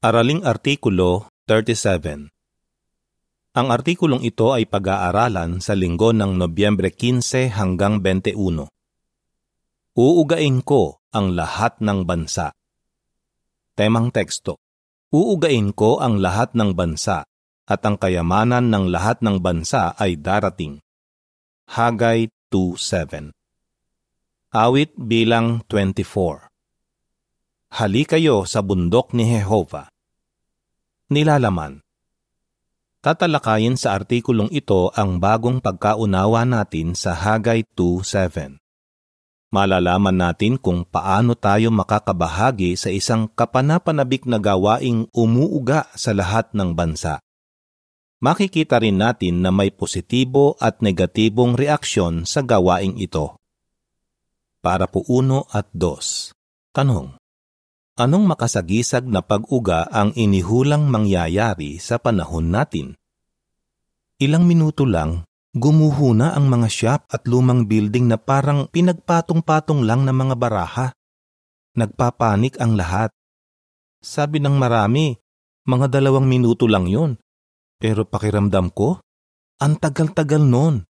Araling Artikulo 37 Ang artikulong ito ay pag-aaralan sa linggo ng Nobyembre 15 hanggang 21. Uugain ko ang lahat ng bansa. Temang teksto Uugain ko ang lahat ng bansa at ang kayamanan ng lahat ng bansa ay darating. Hagay 2.7 Awit bilang 24 Hali kayo sa bundok ni Jehova. Nilalaman Tatalakayin sa artikulong ito ang bagong pagkaunawa natin sa Hagay 2.7. Malalaman natin kung paano tayo makakabahagi sa isang kapanapanabik na gawaing umuuga sa lahat ng bansa. Makikita rin natin na may positibo at negatibong reaksyon sa gawaing ito. Para po uno at dos. Tanong Anong makasagisag na pag-uga ang inihulang mangyayari sa panahon natin? Ilang minuto lang, gumuho na ang mga shop at lumang building na parang pinagpatong-patong lang ng mga baraha. Nagpapanik ang lahat. Sabi ng marami, mga dalawang minuto lang yon. Pero pakiramdam ko, ang tagal-tagal noon.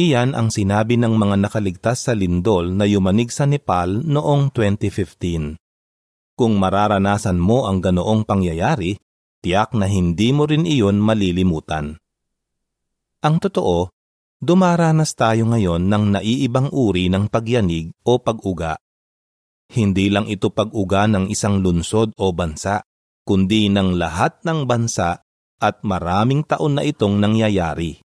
Iyan ang sinabi ng mga nakaligtas sa lindol na yumanig sa Nepal noong 2015. Kung mararanasan mo ang ganoong pangyayari, tiyak na hindi mo rin iyon malilimutan. Ang totoo, dumaranas tayo ngayon ng naiibang uri ng pagyanig o pag-uga. Hindi lang ito pag-uga ng isang lunsod o bansa, kundi ng lahat ng bansa at maraming taon na itong nangyayari.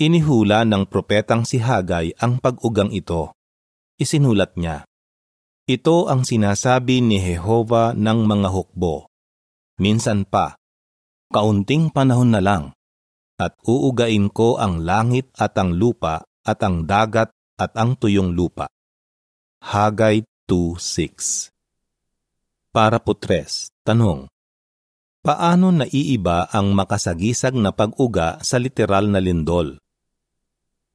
Inihula ng propetang si Hagay ang pag-ugang ito. Isinulat niya, ito ang sinasabi ni Jehova ng mga hukbo. Minsan pa, kaunting panahon na lang, at uugain ko ang langit at ang lupa at ang dagat at ang tuyong lupa. Hagay 2.6 Para po tres, tanong. Paano naiiba ang makasagisag na pag-uga sa literal na lindol?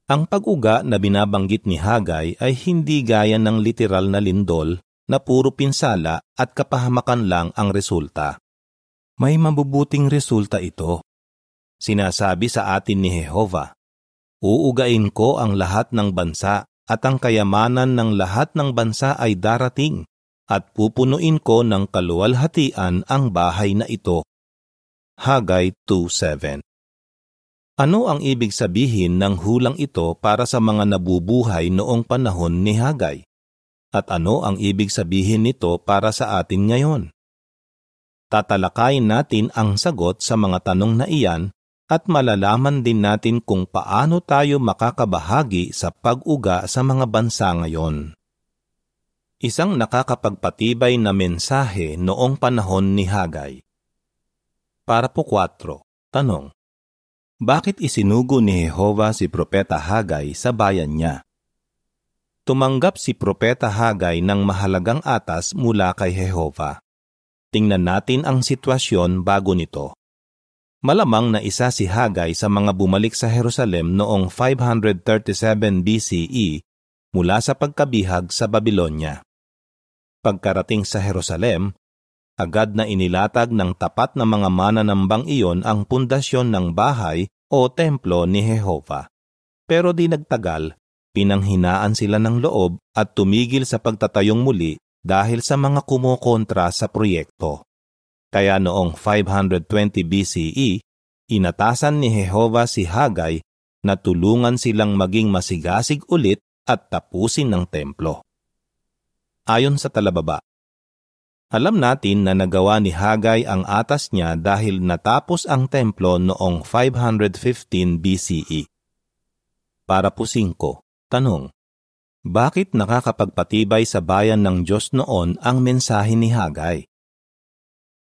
Ang pag-uga na binabanggit ni Hagay ay hindi gaya ng literal na lindol na puro pinsala at kapahamakan lang ang resulta. May mabubuting resulta ito. Sinasabi sa atin ni Jehova, Uugain ko ang lahat ng bansa at ang kayamanan ng lahat ng bansa ay darating at pupunuin ko ng kaluwalhatian ang bahay na ito. Hagay 2.7 ano ang ibig sabihin ng hulang ito para sa mga nabubuhay noong panahon ni Hagay? At ano ang ibig sabihin nito para sa atin ngayon? Tatalakayin natin ang sagot sa mga tanong na iyan at malalaman din natin kung paano tayo makakabahagi sa pag-uga sa mga bansa ngayon. Isang nakakapagpatibay na mensahe noong panahon ni Hagay. Para po 4. Tanong bakit isinugo ni Jehova si Propeta Hagay sa bayan niya? Tumanggap si Propeta Hagay ng mahalagang atas mula kay Jehova. Tingnan natin ang sitwasyon bago nito. Malamang na isa si Hagay sa mga bumalik sa Jerusalem noong 537 BCE mula sa pagkabihag sa Babylonia. Pagkarating sa Jerusalem, agad na inilatag ng tapat na mga mananambang iyon ang pundasyon ng bahay o templo ni Jehova. Pero di nagtagal, pinanghinaan sila ng loob at tumigil sa pagtatayong muli dahil sa mga kumokontra sa proyekto. Kaya noong 520 BCE, inatasan ni Jehova si Hagay na tulungan silang maging masigasig ulit at tapusin ng templo. Ayon sa talababa, alam natin na nagawa ni Hagay ang atas niya dahil natapos ang templo noong 515 BCE. Para po 5. Tanong. Bakit nakakapagpatibay sa bayan ng Diyos noon ang mensahe ni Hagay?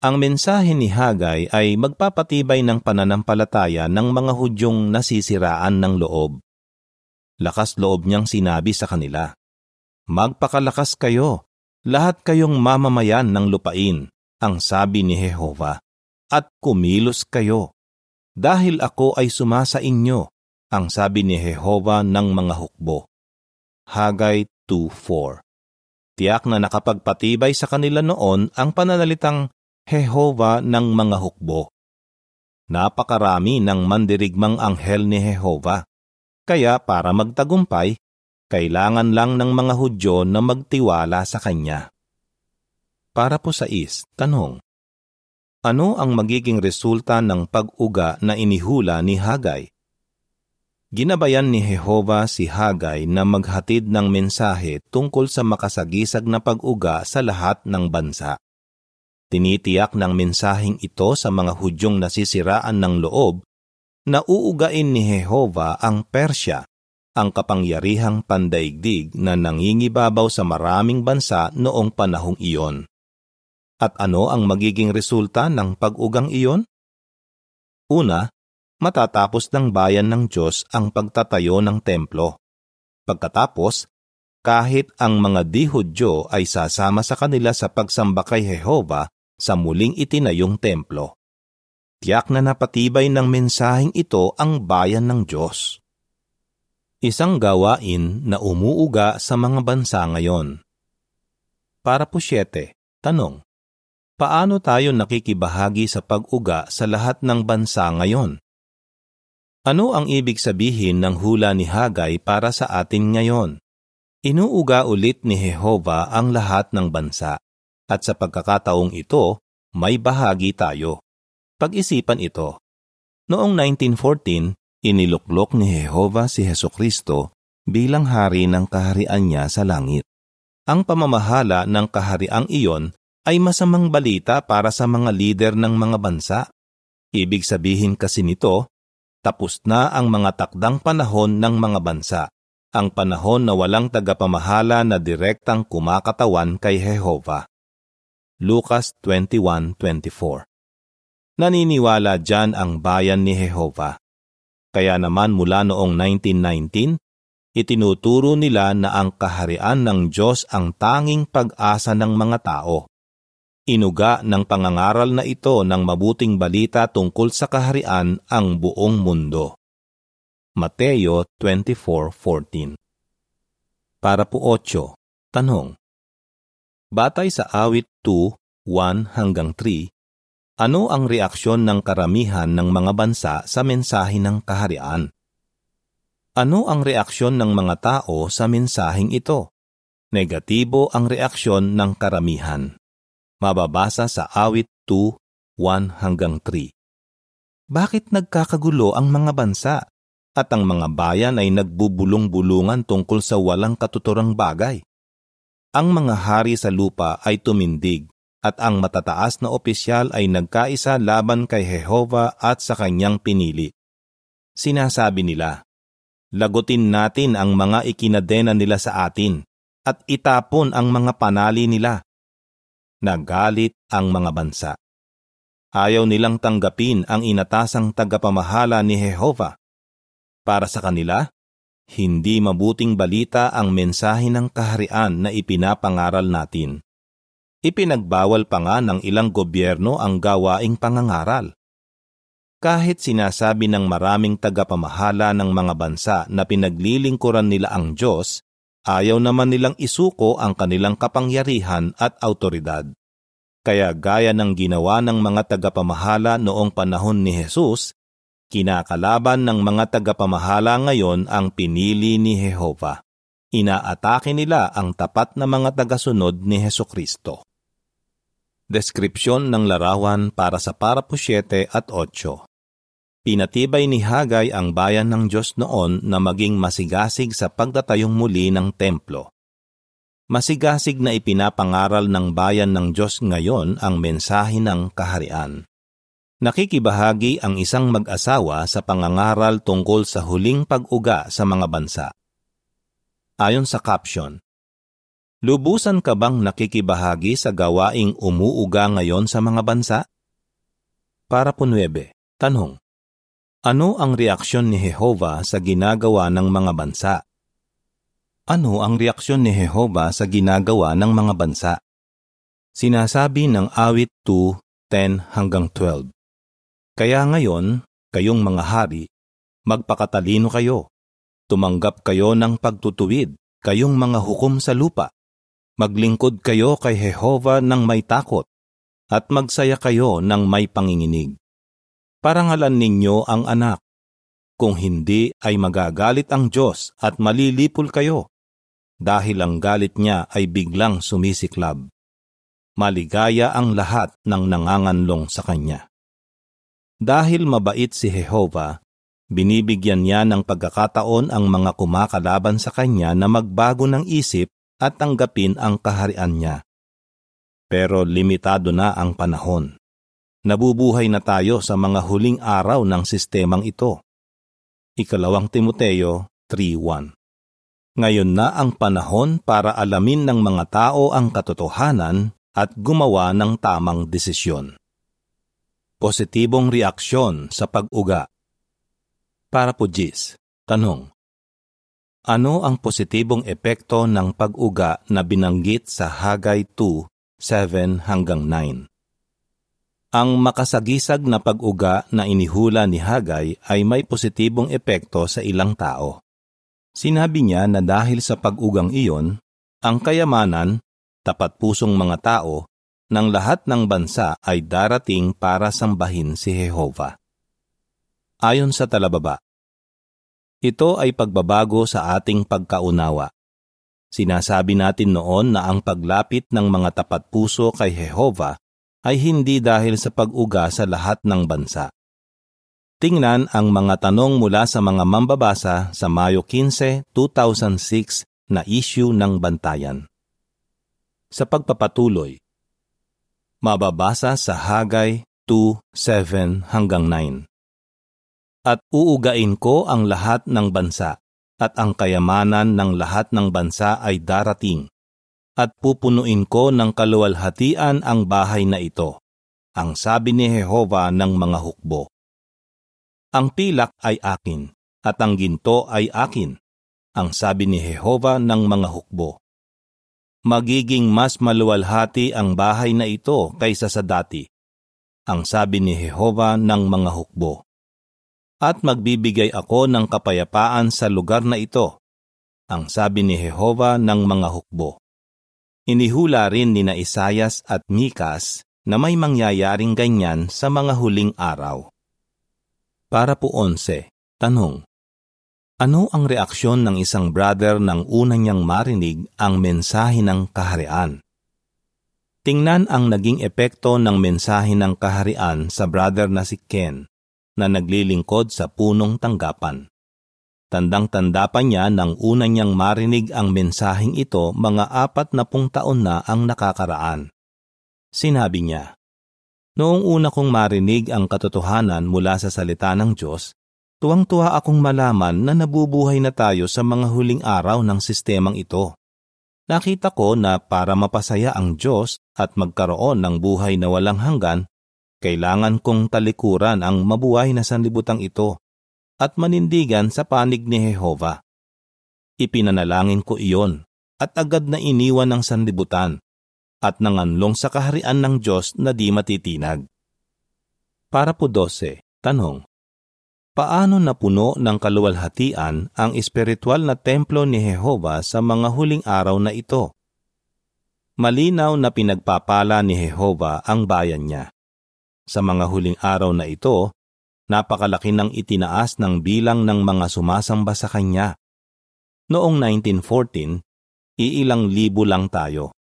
Ang mensahe ni Hagay ay magpapatibay ng pananampalataya ng mga Hudyong nasisiraan ng loob. Lakas loob niyang sinabi sa kanila, Magpakalakas kayo lahat kayong mamamayan ng lupain, ang sabi ni Jehova, at kumilos kayo. Dahil ako ay sumasa inyo, ang sabi ni Jehova ng mga hukbo. Hagay 2.4 Tiyak na nakapagpatibay sa kanila noon ang pananalitang Jehova ng mga hukbo. Napakarami ng mandirigmang anghel ni Jehova. Kaya para magtagumpay, kailangan lang ng mga Hudyo na magtiwala sa Kanya. Para po sa is, tanong. Ano ang magiging resulta ng pag-uga na inihula ni Hagay? Ginabayan ni Jehova si Hagay na maghatid ng mensahe tungkol sa makasagisag na pag-uga sa lahat ng bansa. Tinitiyak ng mensaheng ito sa mga Hudyong nasisiraan ng loob na uugain ni Jehova ang Persya, ang kapangyarihang pandaigdig na nangingibabaw sa maraming bansa noong panahong iyon. At ano ang magiging resulta ng pag-ugang iyon? Una, matatapos ng bayan ng Diyos ang pagtatayo ng templo. Pagkatapos, kahit ang mga di-Hudyo ay sasama sa kanila sa pagsamba kay Jehova sa muling itinayong templo. Tiyak na napatibay ng mensaheng ito ang bayan ng Diyos. Isang gawain na umuuga sa mga bansa ngayon. Para po siyete, tanong, paano tayo nakikibahagi sa pag-uga sa lahat ng bansa ngayon? Ano ang ibig sabihin ng hula ni Hagay para sa atin ngayon? Inuuga ulit ni Jehova ang lahat ng bansa, at sa pagkakataong ito, may bahagi tayo. Pag-isipan ito. Noong 1914, iniluklok ni Jehova si Heso Kristo bilang hari ng kaharian niya sa langit. Ang pamamahala ng kahariang iyon ay masamang balita para sa mga lider ng mga bansa. Ibig sabihin kasi nito tapos na ang mga takdang panahon ng mga bansa, ang panahon na walang tagapamahala na direktang kumakatawan kay Jehova. Lucas 21.24 Naniniwala dyan ang bayan ni Jehova. Kaya naman mula noong 1919, itinuturo nila na ang kaharian ng Diyos ang tanging pag-asa ng mga tao Inuga ng pangangaral na ito ng mabuting balita tungkol sa kaharian ang buong mundo. Mateo 24.14 Para po 8, tanong. Batay sa awit 2, 1 hanggang 3, ano ang reaksyon ng karamihan ng mga bansa sa mensahe ng kaharian? Ano ang reaksyon ng mga tao sa mensaheng ito? Negatibo ang reaksyon ng karamihan mababasa sa awit 2, 1 hanggang 3. Bakit nagkakagulo ang mga bansa at ang mga bayan ay nagbubulong-bulungan tungkol sa walang katuturang bagay? Ang mga hari sa lupa ay tumindig at ang matataas na opisyal ay nagkaisa laban kay Jehova at sa kanyang pinili. Sinasabi nila, Lagutin natin ang mga ikinadena nila sa atin at itapon ang mga panali nila Nagalit ang mga bansa. Ayaw nilang tanggapin ang inatasang tagapamahala ni Jehova. Para sa kanila, hindi mabuting balita ang mensahe ng kaharian na ipinapangaral natin. Ipinagbawal pa nga ng ilang gobyerno ang gawaing pangangaral. Kahit sinasabi ng maraming tagapamahala ng mga bansa na pinaglilingkuran nila ang Diyos, ayaw naman nilang isuko ang kanilang kapangyarihan at autoridad. Kaya gaya ng ginawa ng mga tagapamahala noong panahon ni Jesus, kinakalaban ng mga tagapamahala ngayon ang pinili ni Jehova. Inaatake nila ang tapat na mga tagasunod ni Heso Kristo. Deskripsyon ng larawan para sa parapo 7 at 8 Pinatibay ni Hagay ang bayan ng Diyos noon na maging masigasig sa pagtatayong muli ng templo. Masigasig na ipinapangaral ng bayan ng Diyos ngayon ang mensahe ng kaharian. Nakikibahagi ang isang mag-asawa sa pangangaral tungkol sa huling pag-uga sa mga bansa. Ayon sa caption, Lubusan ka bang nakikibahagi sa gawaing umuuga ngayon sa mga bansa? Para po 9. Tanong. Ano ang reaksyon ni Jehova sa ginagawa ng mga bansa? Ano ang reaksyon ni Jehova sa ginagawa ng mga bansa? Sinasabi ng awit 2:10 hanggang 12. Kaya ngayon, kayong mga hari, magpakatalino kayo. Tumanggap kayo ng pagtutuwid, kayong mga hukom sa lupa. Maglingkod kayo kay Jehova ng may takot. at magsaya kayo ng may panginginig. Parangalan ninyo ang anak. Kung hindi ay magagalit ang Diyos at malilipol kayo dahil ang galit niya ay biglang sumisiklab. Maligaya ang lahat ng nanganganlong sa Kanya. Dahil mabait si Jehovah, binibigyan niya ng pagkakataon ang mga kumakalaban sa Kanya na magbago ng isip at tanggapin ang kaharian niya pero limitado na ang panahon. Nabubuhay na tayo sa mga huling araw ng sistemang ito. Ikalawang Timoteo 3.1 Ngayon na ang panahon para alamin ng mga tao ang katotohanan at gumawa ng tamang desisyon. Positibong reaksyon sa pag-uga Para po Jis, tanong, ano ang positibong epekto ng pag-uga na binanggit sa Hagay 2 7 hanggang 9. Ang makasagisag na pag-uga na inihula ni Hagay ay may positibong epekto sa ilang tao. Sinabi niya na dahil sa pag-ugang iyon, ang kayamanan, tapat pusong mga tao, ng lahat ng bansa ay darating para sambahin si Jehova. Ayon sa talababa, ito ay pagbabago sa ating pagkaunawa. Sinasabi natin noon na ang paglapit ng mga tapat puso kay Jehova ay hindi dahil sa pag-uga sa lahat ng bansa. Tingnan ang mga tanong mula sa mga mambabasa sa Mayo 15, 2006 na issue ng bantayan. Sa pagpapatuloy, mababasa sa Hagay 2:7 hanggang 9. At uugain ko ang lahat ng bansa at ang kayamanan ng lahat ng bansa ay darating, at pupunuin ko ng kaluwalhatian ang bahay na ito, ang sabi ni Jehova ng mga hukbo. Ang pilak ay akin, at ang ginto ay akin, ang sabi ni Jehova ng mga hukbo. Magiging mas maluwalhati ang bahay na ito kaysa sa dati, ang sabi ni Jehova ng mga hukbo at magbibigay ako ng kapayapaan sa lugar na ito, ang sabi ni Jehova ng mga hukbo. Inihula rin ni na Isayas at Mikas na may mangyayaring ganyan sa mga huling araw. Para po onse, tanong, ano ang reaksyon ng isang brother nang una niyang marinig ang mensahe ng kaharian? Tingnan ang naging epekto ng mensahe ng kaharian sa brother na si Ken na naglilingkod sa punong tanggapan. Tandang-tanda pa niya nang una niyang marinig ang mensaheng ito mga apat na pung taon na ang nakakaraan. Sinabi niya, Noong una kong marinig ang katotohanan mula sa salita ng Diyos, tuwang-tuwa akong malaman na nabubuhay na tayo sa mga huling araw ng sistemang ito. Nakita ko na para mapasaya ang Diyos at magkaroon ng buhay na walang hanggan, kailangan kong talikuran ang mabuhay na sanlibutang ito at manindigan sa panig ni Jehova. Ipinanalangin ko iyon at agad na iniwan ng sanlibutan at nanganlong sa kaharian ng Diyos na di matitinag. Para po 12, tanong, Paano napuno ng kaluwalhatian ang espiritual na templo ni Jehova sa mga huling araw na ito? Malinaw na pinagpapala ni Jehova ang bayan niya. Sa mga huling araw na ito, napakalaki ng itinaas ng bilang ng mga sumasamba sa Kanya. Noong 1914, iilang libo lang tayo.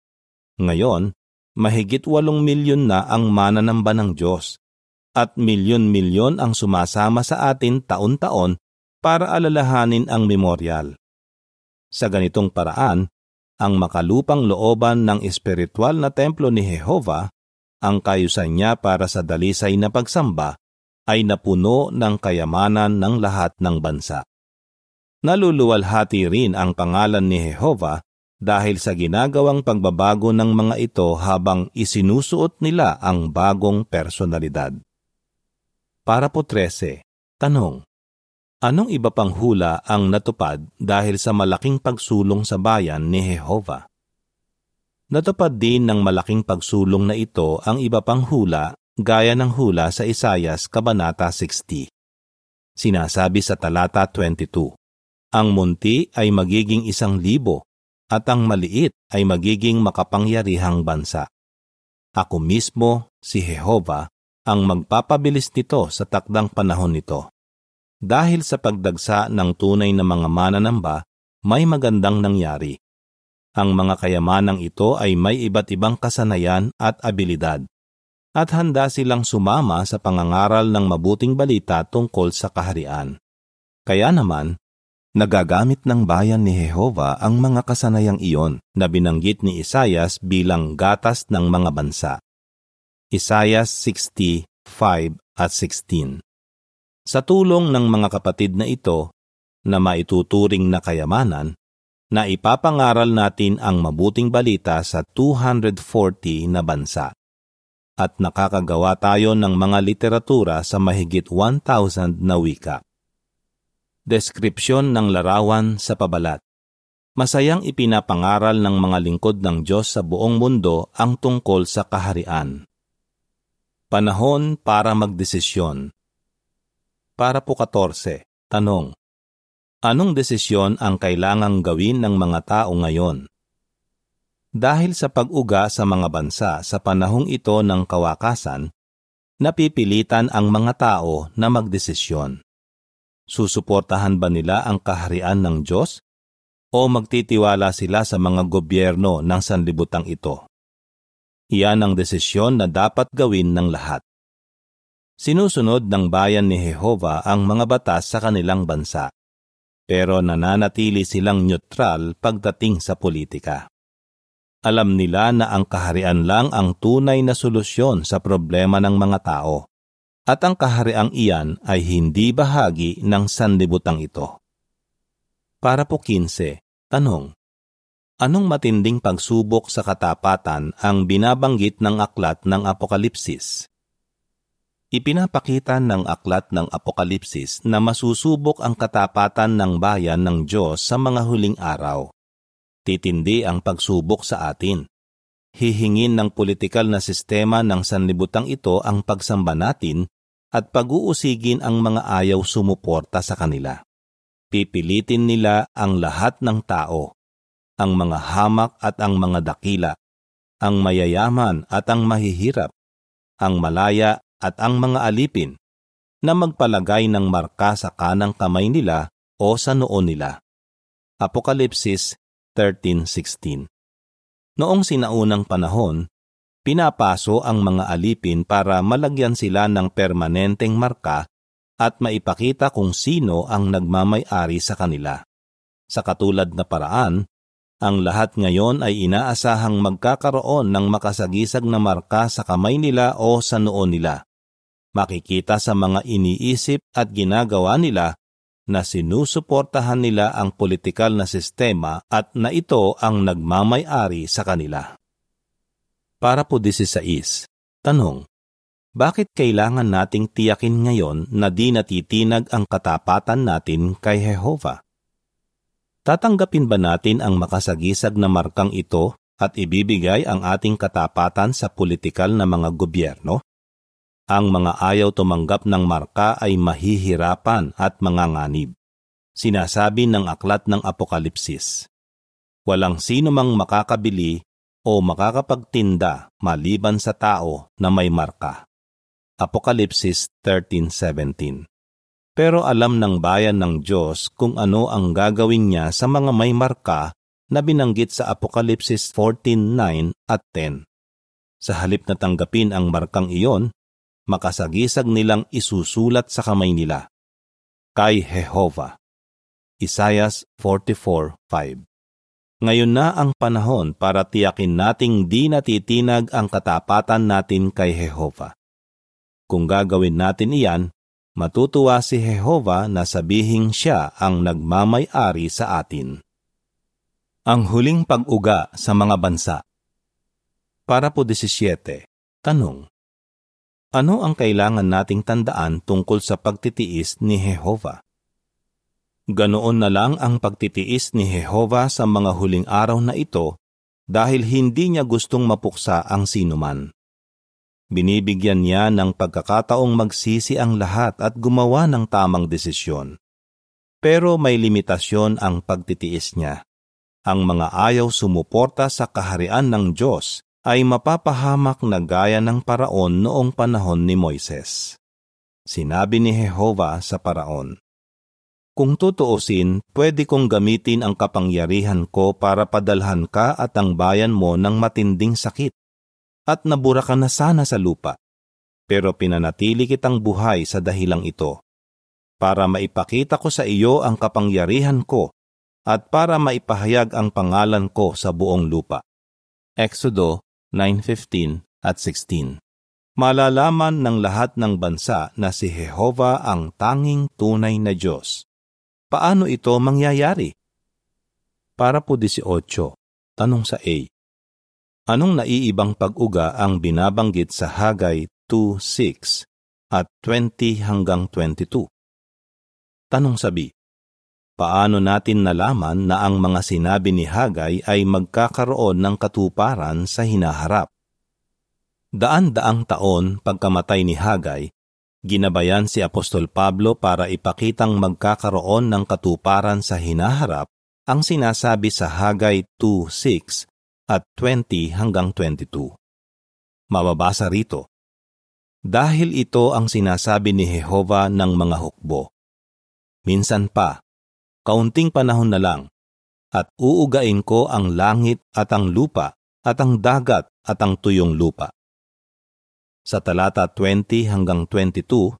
Ngayon, mahigit walong milyon na ang mananamba ng Diyos at milyon-milyon ang sumasama sa atin taon-taon para alalahanin ang memorial. Sa ganitong paraan, ang makalupang looban ng espiritual na templo ni Jehova ang kayusan niya para sa dalisay na pagsamba ay napuno ng kayamanan ng lahat ng bansa. Naluluwalhati rin ang pangalan ni Jehova dahil sa ginagawang pagbabago ng mga ito habang isinusuot nila ang bagong personalidad. Para po 13, tanong, anong iba pang hula ang natupad dahil sa malaking pagsulong sa bayan ni Jehova? Natupad din ng malaking pagsulong na ito ang iba pang hula gaya ng hula sa Isayas Kabanata 60. Sinasabi sa talata 22, Ang munti ay magiging isang libo at ang maliit ay magiging makapangyarihang bansa. Ako mismo, si Jehova, ang magpapabilis nito sa takdang panahon nito. Dahil sa pagdagsa ng tunay na mga mananamba, may magandang nangyari. Ang mga kayamanang ito ay may iba't ibang kasanayan at abilidad, at handa silang sumama sa pangangaral ng mabuting balita tungkol sa kaharian. Kaya naman, nagagamit ng bayan ni Jehova ang mga kasanayang iyon na binanggit ni Isayas bilang gatas ng mga bansa. Isaiah 60, 5 at 16. Sa tulong ng mga kapatid na ito, na maituturing na kayamanan, na ipapangaral natin ang mabuting balita sa 240 na bansa. At nakakagawa tayo ng mga literatura sa mahigit 1,000 na wika. Deskripsyon ng larawan sa pabalat Masayang ipinapangaral ng mga lingkod ng Diyos sa buong mundo ang tungkol sa kaharian. Panahon para magdesisyon. Para po 14. Tanong. Anong desisyon ang kailangang gawin ng mga tao ngayon? Dahil sa pag-uga sa mga bansa sa panahong ito ng kawakasan, napipilitan ang mga tao na magdesisyon. Susuportahan ba nila ang kaharian ng Diyos o magtitiwala sila sa mga gobyerno ng sanlibutan ito? Iyan ang desisyon na dapat gawin ng lahat. Sinusunod ng bayan ni Jehova ang mga batas sa kanilang bansa, pero nananatili silang neutral pagdating sa politika. Alam nila na ang kaharian lang ang tunay na solusyon sa problema ng mga tao, at ang kahariang iyan ay hindi bahagi ng sanlibutan ito. Para po 15, tanong, Anong matinding pagsubok sa katapatan ang binabanggit ng aklat ng Apokalipsis? Ipinapakita ng aklat ng Apokalipsis na masusubok ang katapatan ng bayan ng Diyos sa mga huling araw. Titindi ang pagsubok sa atin. Hihingin ng politikal na sistema ng sanlibutang ito ang pagsamba natin at pag-uusigin ang mga ayaw sumuporta sa kanila. Pipilitin nila ang lahat ng tao ang mga hamak at ang mga dakila, ang mayayaman at ang mahihirap, ang malaya at ang mga alipin, na magpalagay ng marka sa kanang kamay nila o sa noon nila. Apokalipsis 13.16 Noong sinaunang panahon, pinapaso ang mga alipin para malagyan sila ng permanenteng marka at maipakita kung sino ang nagmamay-ari sa kanila. Sa katulad na paraan, ang lahat ngayon ay inaasahang magkakaroon ng makasagisag na marka sa kamay nila o sa noo nila. Makikita sa mga iniisip at ginagawa nila na sinusuportahan nila ang politikal na sistema at na ito ang nagmamay-ari sa kanila. Para po 16. Tanong. Bakit kailangan nating tiyakin ngayon na di natitinag ang katapatan natin kay Jehova? Tatanggapin ba natin ang makasagisag na markang ito at ibibigay ang ating katapatan sa politikal na mga gobyerno? Ang mga ayaw tumanggap ng marka ay mahihirapan at manganganib. Sinasabi ng aklat ng Apokalipsis. Walang sino mang makakabili o makakapagtinda maliban sa tao na may marka. Apokalipsis 13.17 pero alam ng bayan ng Diyos kung ano ang gagawin niya sa mga may marka na binanggit sa Apokalipsis 14.9 at 10. Sa halip na tanggapin ang markang iyon, makasagisag nilang isusulat sa kamay nila. Kay Jehova. Isayas 44.5 Ngayon na ang panahon para tiyakin nating di natitinag ang katapatan natin kay Jehova. Kung gagawin natin iyan, matutuwa si Jehova na sabihing siya ang nagmamay-ari sa atin. Ang huling pag-uga sa mga bansa Para po 17, tanong. Ano ang kailangan nating tandaan tungkol sa pagtitiis ni Jehova? Ganoon na lang ang pagtitiis ni Jehova sa mga huling araw na ito dahil hindi niya gustong mapuksa ang sinuman. Binibigyan niya ng pagkakataong magsisi ang lahat at gumawa ng tamang desisyon. Pero may limitasyon ang pagtitiis niya. Ang mga ayaw sumuporta sa kaharian ng Diyos ay mapapahamak na gaya ng paraon noong panahon ni Moises. Sinabi ni Jehova sa paraon, Kung tutuusin, pwede kong gamitin ang kapangyarihan ko para padalhan ka at ang bayan mo ng matinding sakit, at nabura ka na sana sa lupa. Pero pinanatili kitang buhay sa dahilang ito, para maipakita ko sa iyo ang kapangyarihan ko at para maipahayag ang pangalan ko sa buong lupa. Exodo 9.15 at 16 Malalaman ng lahat ng bansa na si Jehova ang tanging tunay na Diyos. Paano ito mangyayari? Para po 18, tanong sa A. Anong naiibang pag-uga ang binabanggit sa Hagay 2.6 at 20 hanggang 22? Tanong sa B. Paano natin nalaman na ang mga sinabi ni Hagay ay magkakaroon ng katuparan sa hinaharap? Daan-daang taon pagkamatay ni Hagay, ginabayan si Apostol Pablo para ipakitang magkakaroon ng katuparan sa hinaharap ang sinasabi sa Hagay 2.6 at 20 hanggang 22. Mababasa rito, Dahil ito ang sinasabi ni Jehova ng mga hukbo. Minsan pa, kaunting panahon na lang, at uugain ko ang langit at ang lupa at ang dagat at ang tuyong lupa sa talata 20 hanggang 22,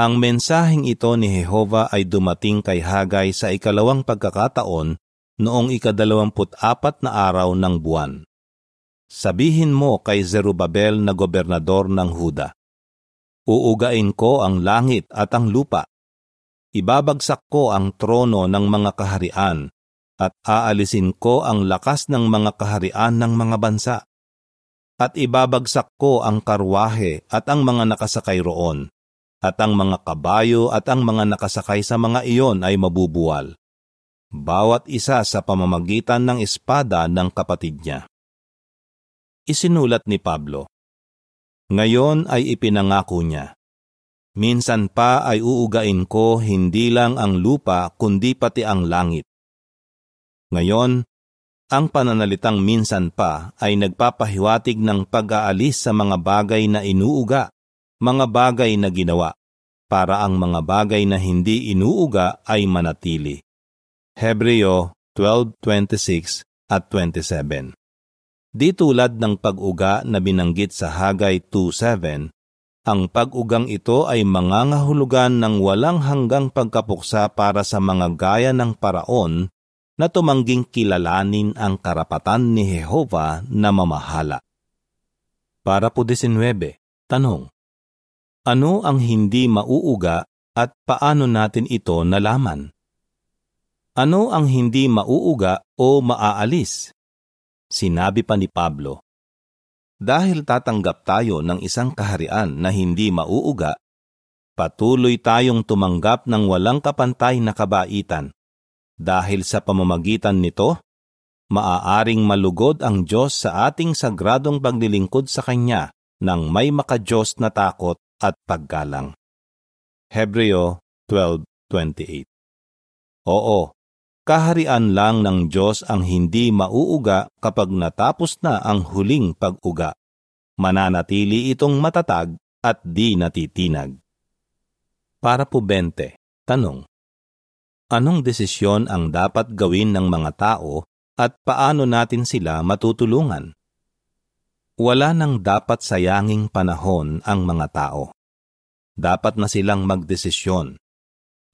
ang mensaheng ito ni Jehova ay dumating kay Hagay sa ikalawang pagkakataon noong ikadalawamput apat na araw ng buwan. Sabihin mo kay Zerubabel na gobernador ng Huda, Uugain ko ang langit at ang lupa. Ibabagsak ko ang trono ng mga kaharian at aalisin ko ang lakas ng mga kaharian ng mga bansa at ibabagsak ko ang karwahe at ang mga nakasakay roon, at ang mga kabayo at ang mga nakasakay sa mga iyon ay mabubuwal. Bawat isa sa pamamagitan ng espada ng kapatid niya. Isinulat ni Pablo, Ngayon ay ipinangako niya, Minsan pa ay uugain ko hindi lang ang lupa kundi pati ang langit. Ngayon, ang pananalitang minsan pa ay nagpapahiwatig ng pag-aalis sa mga bagay na inuuga, mga bagay na ginawa, para ang mga bagay na hindi inuuga ay manatili. Hebreo 12.26 at 27 Di tulad ng pag-uga na binanggit sa Hagay 2.7, ang pag-ugang ito ay mangangahulugan ng walang hanggang pagkapuksa para sa mga gaya ng paraon na tumangging kilalanin ang karapatan ni Jehova na mamahala. Para po 19, tanong. Ano ang hindi mauuga at paano natin ito nalaman? Ano ang hindi mauuga o maaalis? Sinabi pa ni Pablo, Dahil tatanggap tayo ng isang kaharian na hindi mauuga, patuloy tayong tumanggap ng walang kapantay na kabaitan dahil sa pamamagitan nito, maaaring malugod ang Diyos sa ating sagradong paglilingkod sa Kanya ng may makajos na takot at paggalang. Hebreo 12.28 Oo, kaharian lang ng Diyos ang hindi mauuga kapag natapos na ang huling pag-uga. Mananatili itong matatag at di natitinag. Para po 20, tanong anong desisyon ang dapat gawin ng mga tao at paano natin sila matutulungan. Wala nang dapat sayanging panahon ang mga tao. Dapat na silang magdesisyon.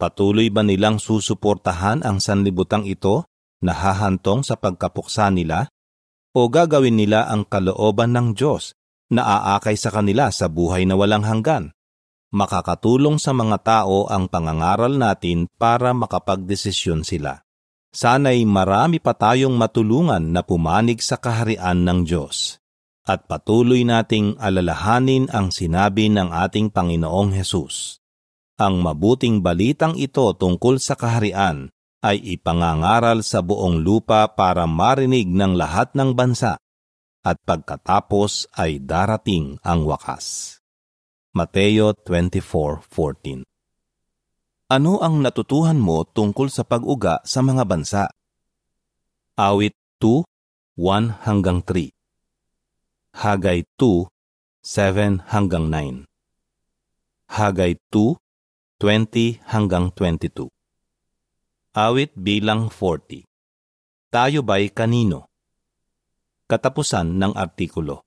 Patuloy ba nilang susuportahan ang sanlibutang ito na hahantong sa pagkapuksa nila? O gagawin nila ang kalooban ng Diyos na aakay sa kanila sa buhay na walang hanggan? makakatulong sa mga tao ang pangangaral natin para makapagdesisyon sila. Sana'y marami pa tayong matulungan na pumanig sa kaharian ng Diyos at patuloy nating alalahanin ang sinabi ng ating Panginoong Hesus. Ang mabuting balitang ito tungkol sa kaharian ay ipangangaral sa buong lupa para marinig ng lahat ng bansa at pagkatapos ay darating ang wakas. Mateo 24:14 Ano ang natutuhan mo tungkol sa pag-uga sa mga bansa? Awit 2:1 hanggang 3 Hagay 2, 7 hanggang 9. Hagay 2, 20 hanggang 22. Awit bilang 40. Tayo ba'y kanino? Katapusan ng artikulo.